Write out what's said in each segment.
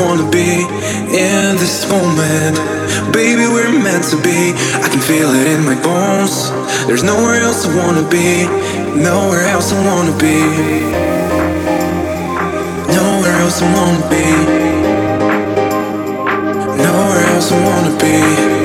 wanna be in this moment. Baby, we're meant to be. I can feel it in my bones. There's nowhere else I wanna be. Nowhere else I wanna be. Nowhere else I wanna be. Nowhere else I wanna be.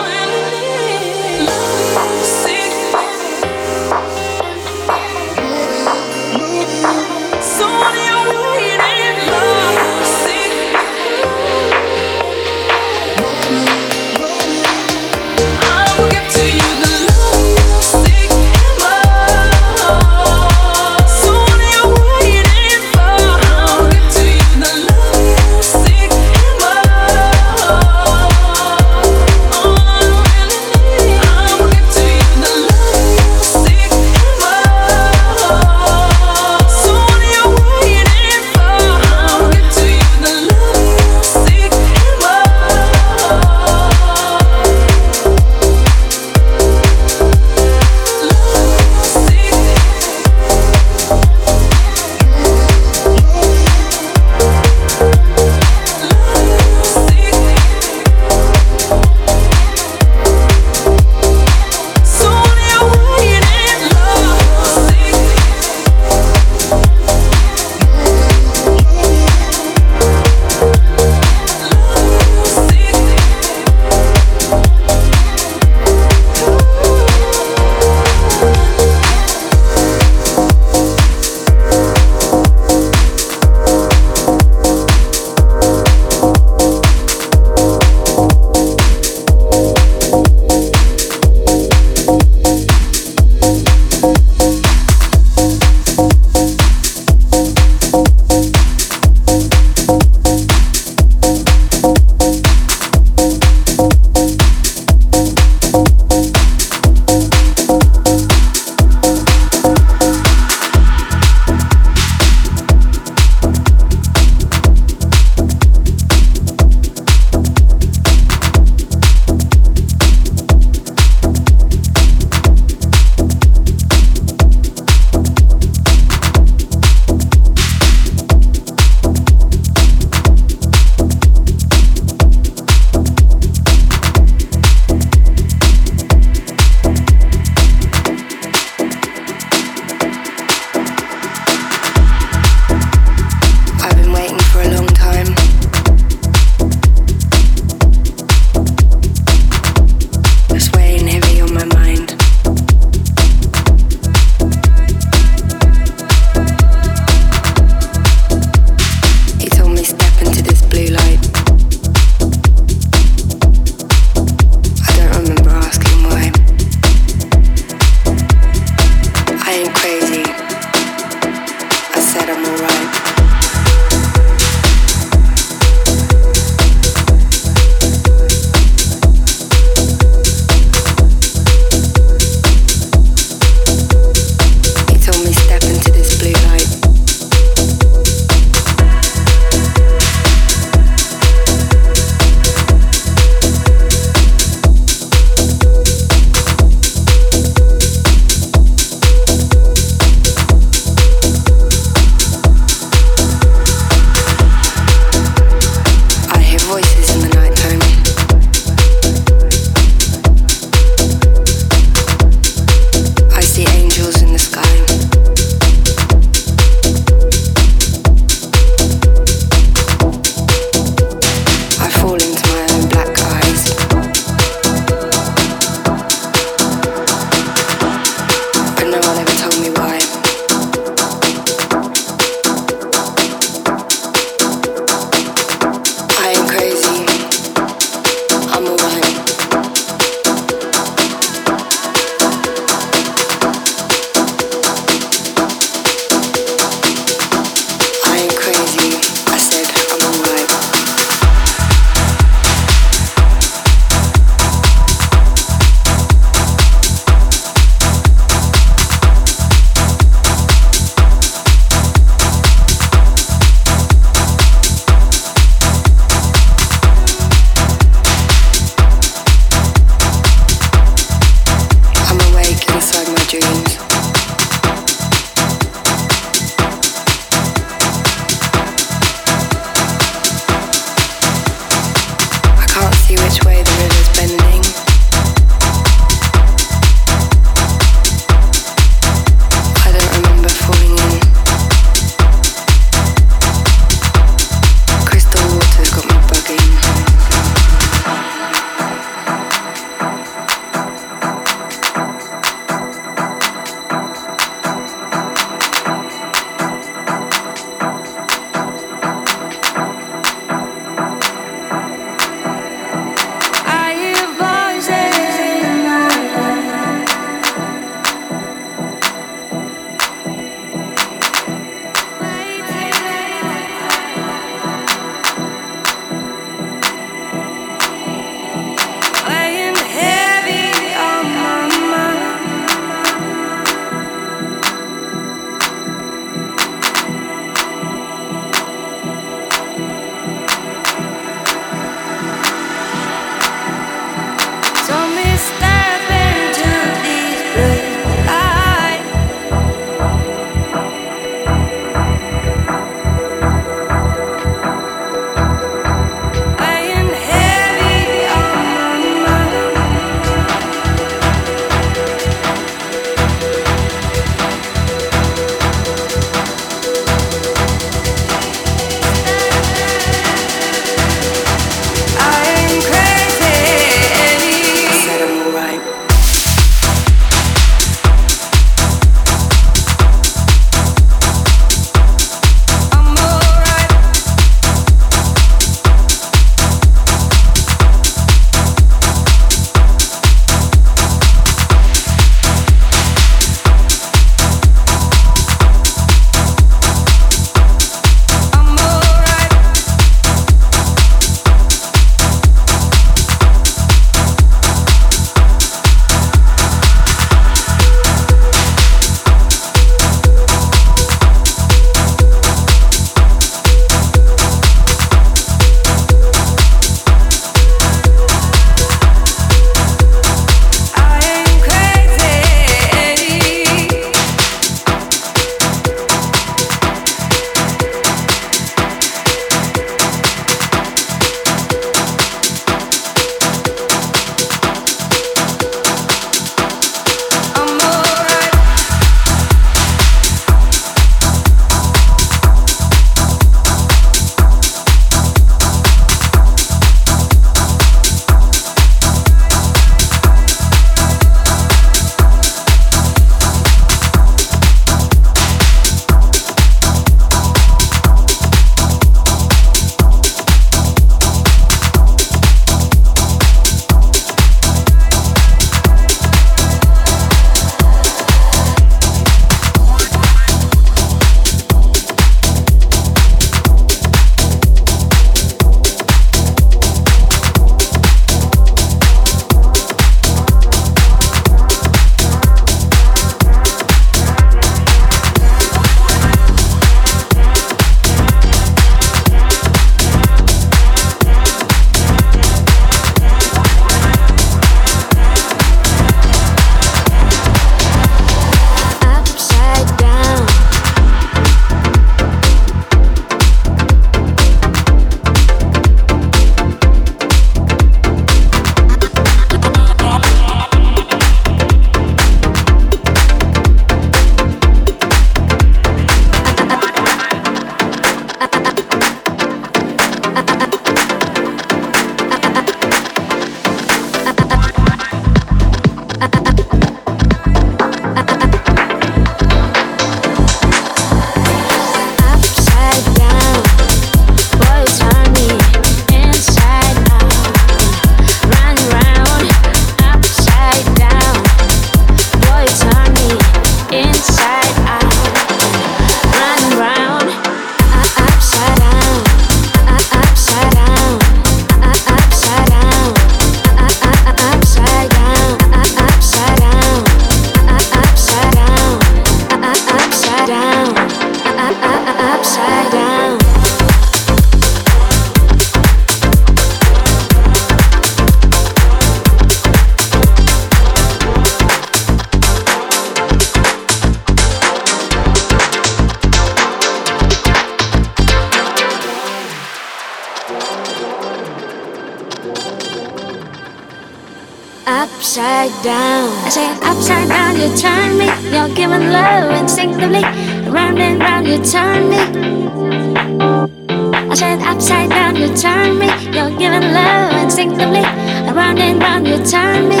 you turn me.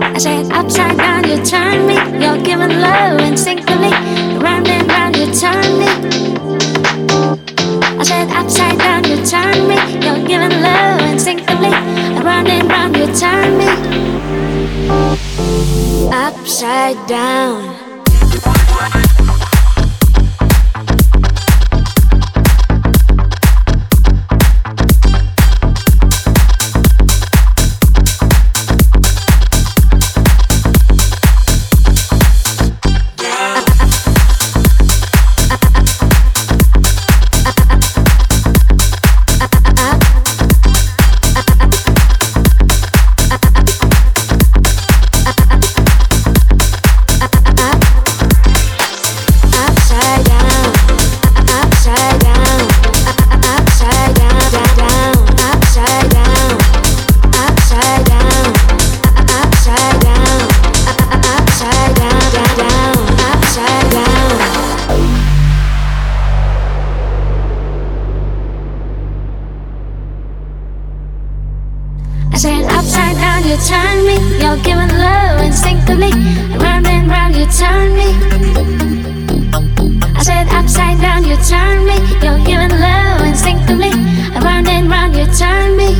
I said upside down, you turn me. You're giving love instinctively. Round and round, you turn me. I said upside down, you turn me. You're giving love instinctively. Round and round, you turn me. Upside down. I said upside down, you turn me. You're giving love instinctively. Round and round, you turn me. I said upside down, you turn me. You're giving love instinctively. Round and round, you turn me.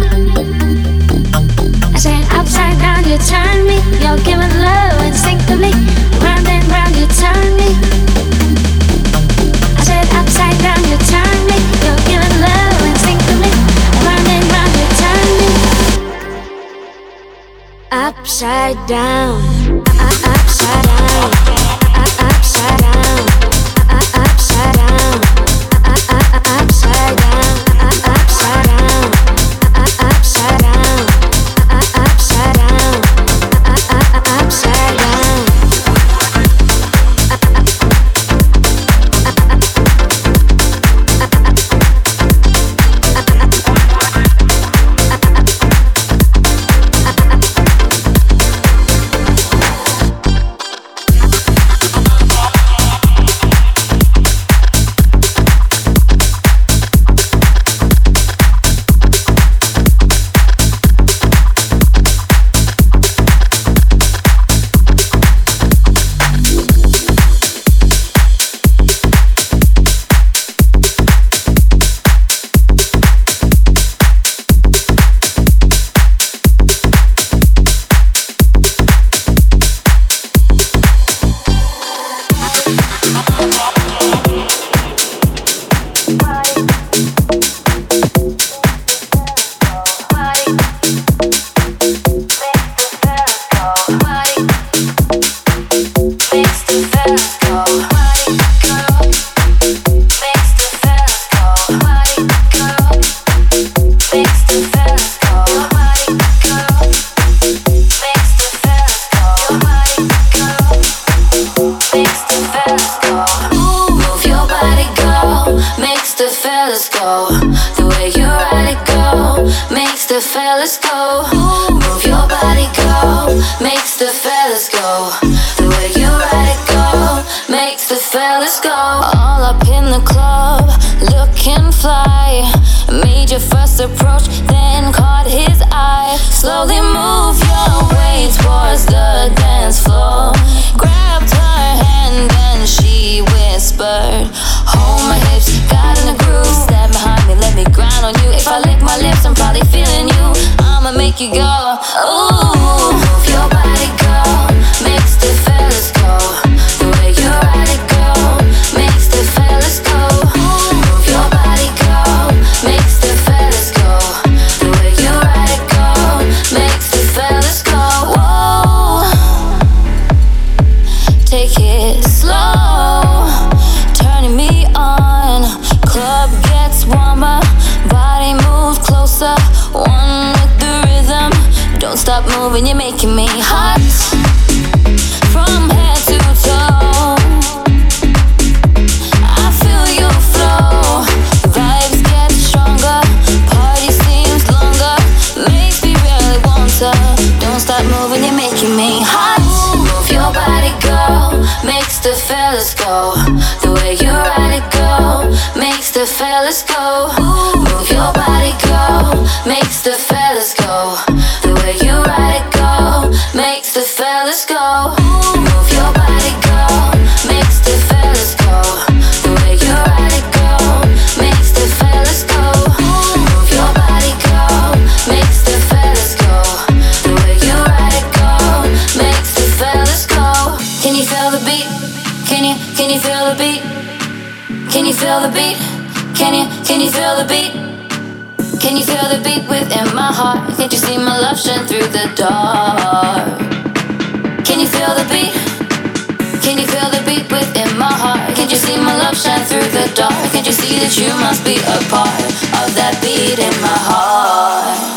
I said upside down, you turn me. You're giving love instinctively. Round and round, you turn me. upside down, uh, uh, upside down, uh, upside down, upside down. makes the fellas go. Move your body, go. Makes the fellas go. The way you ride it, go. Makes the fellas go. All up in the club, looking fly. Made your first approach, then caught his eye. Slowly move your way towards the dance floor. make you go ooh. feel the beat? Can you feel the beat within my heart? Can't you see my love shine through the dark? Can you feel the beat? Can you feel the beat within my heart? Can't you see my love shine through the dark? Can't you see that you must be a part of that beat in my heart?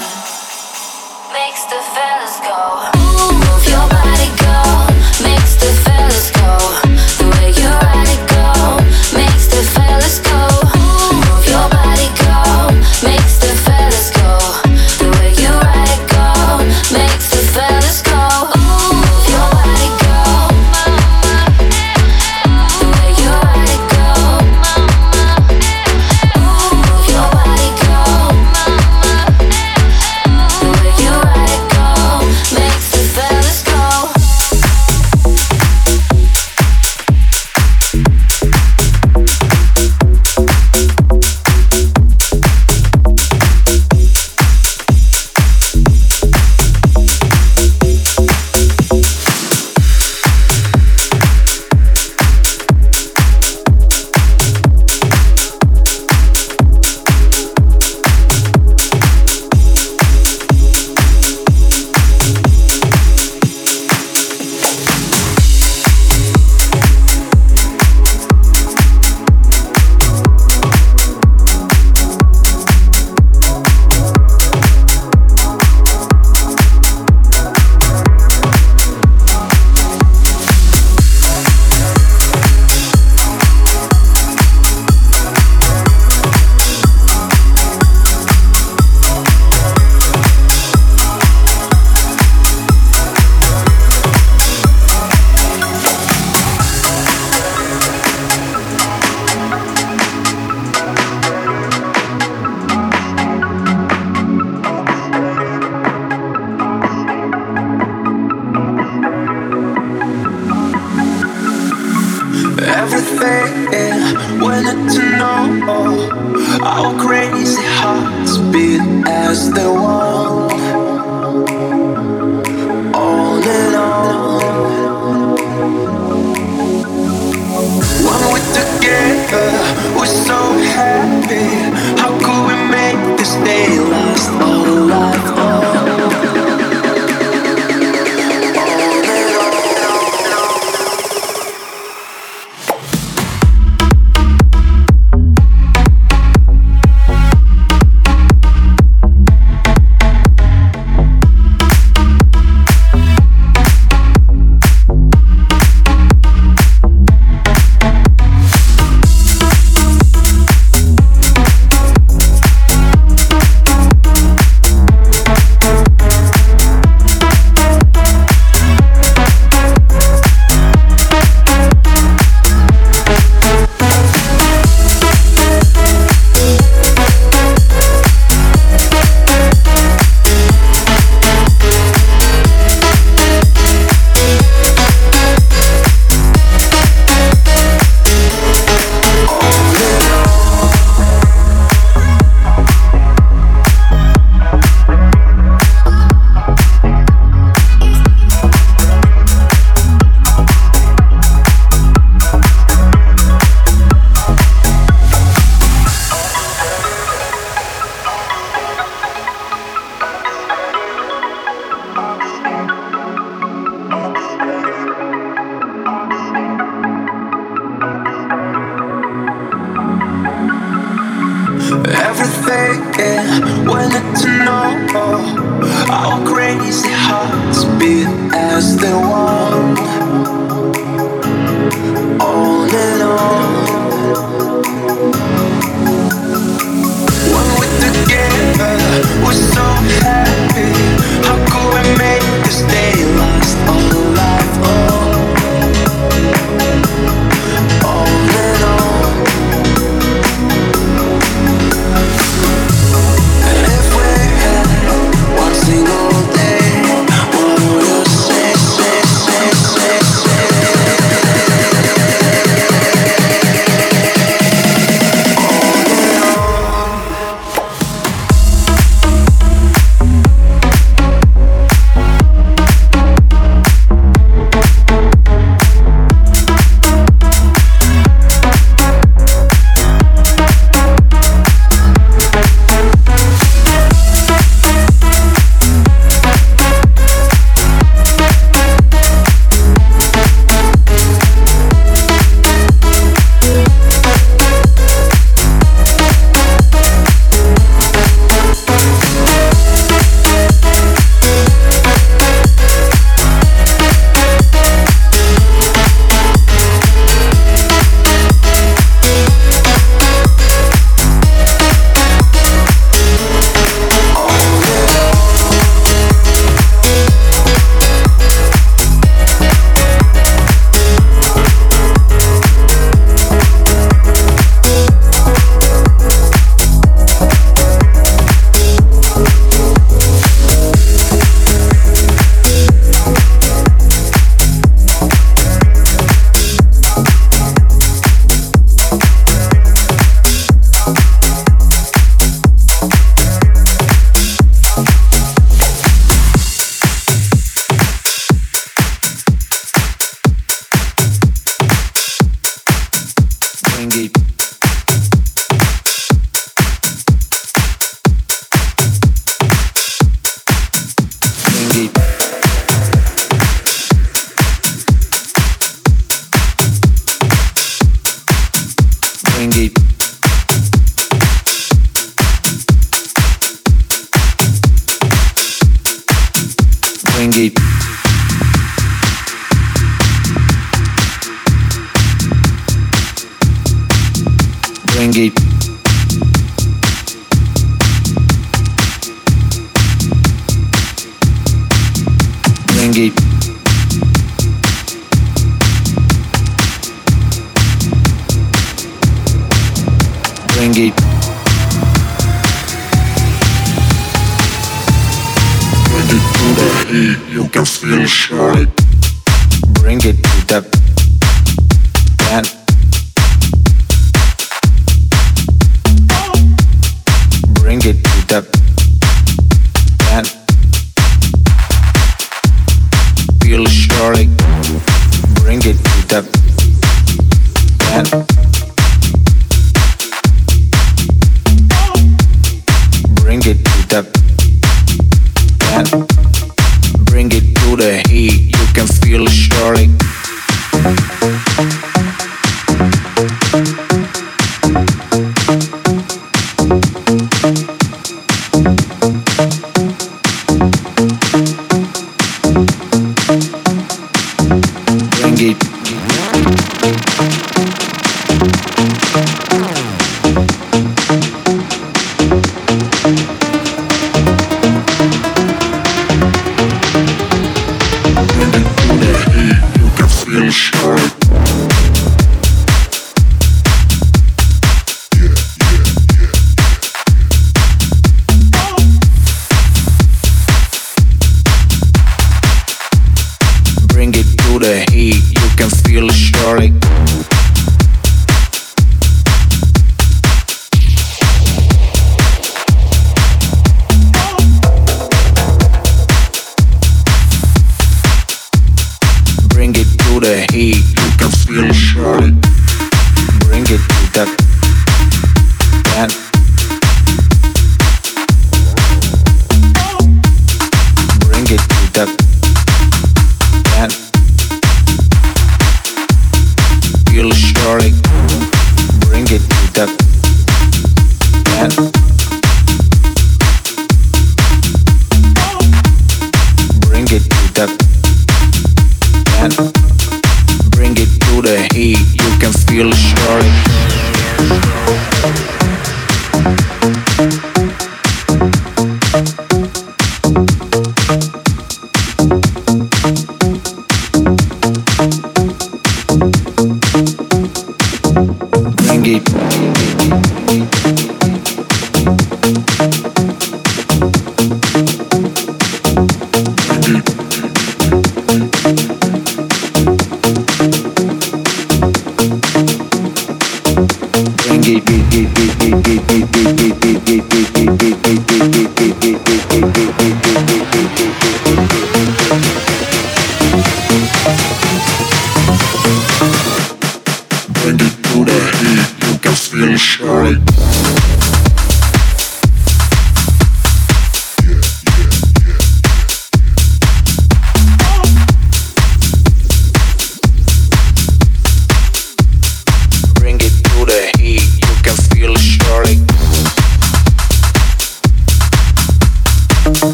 Bring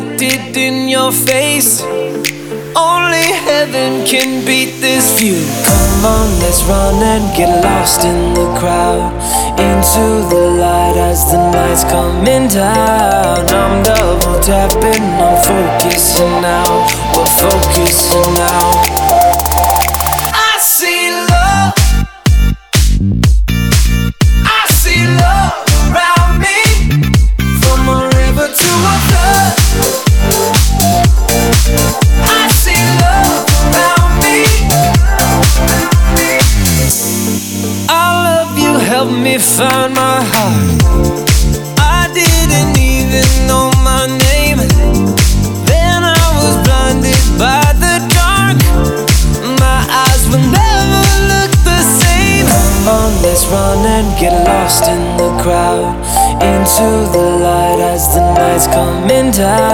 reflected in your face. Only heaven can beat this view. Come on, let's run and get lost in the crowd. Into the light as the night's coming down. I'm double tapping, I'm focusing now. We're focusing now. die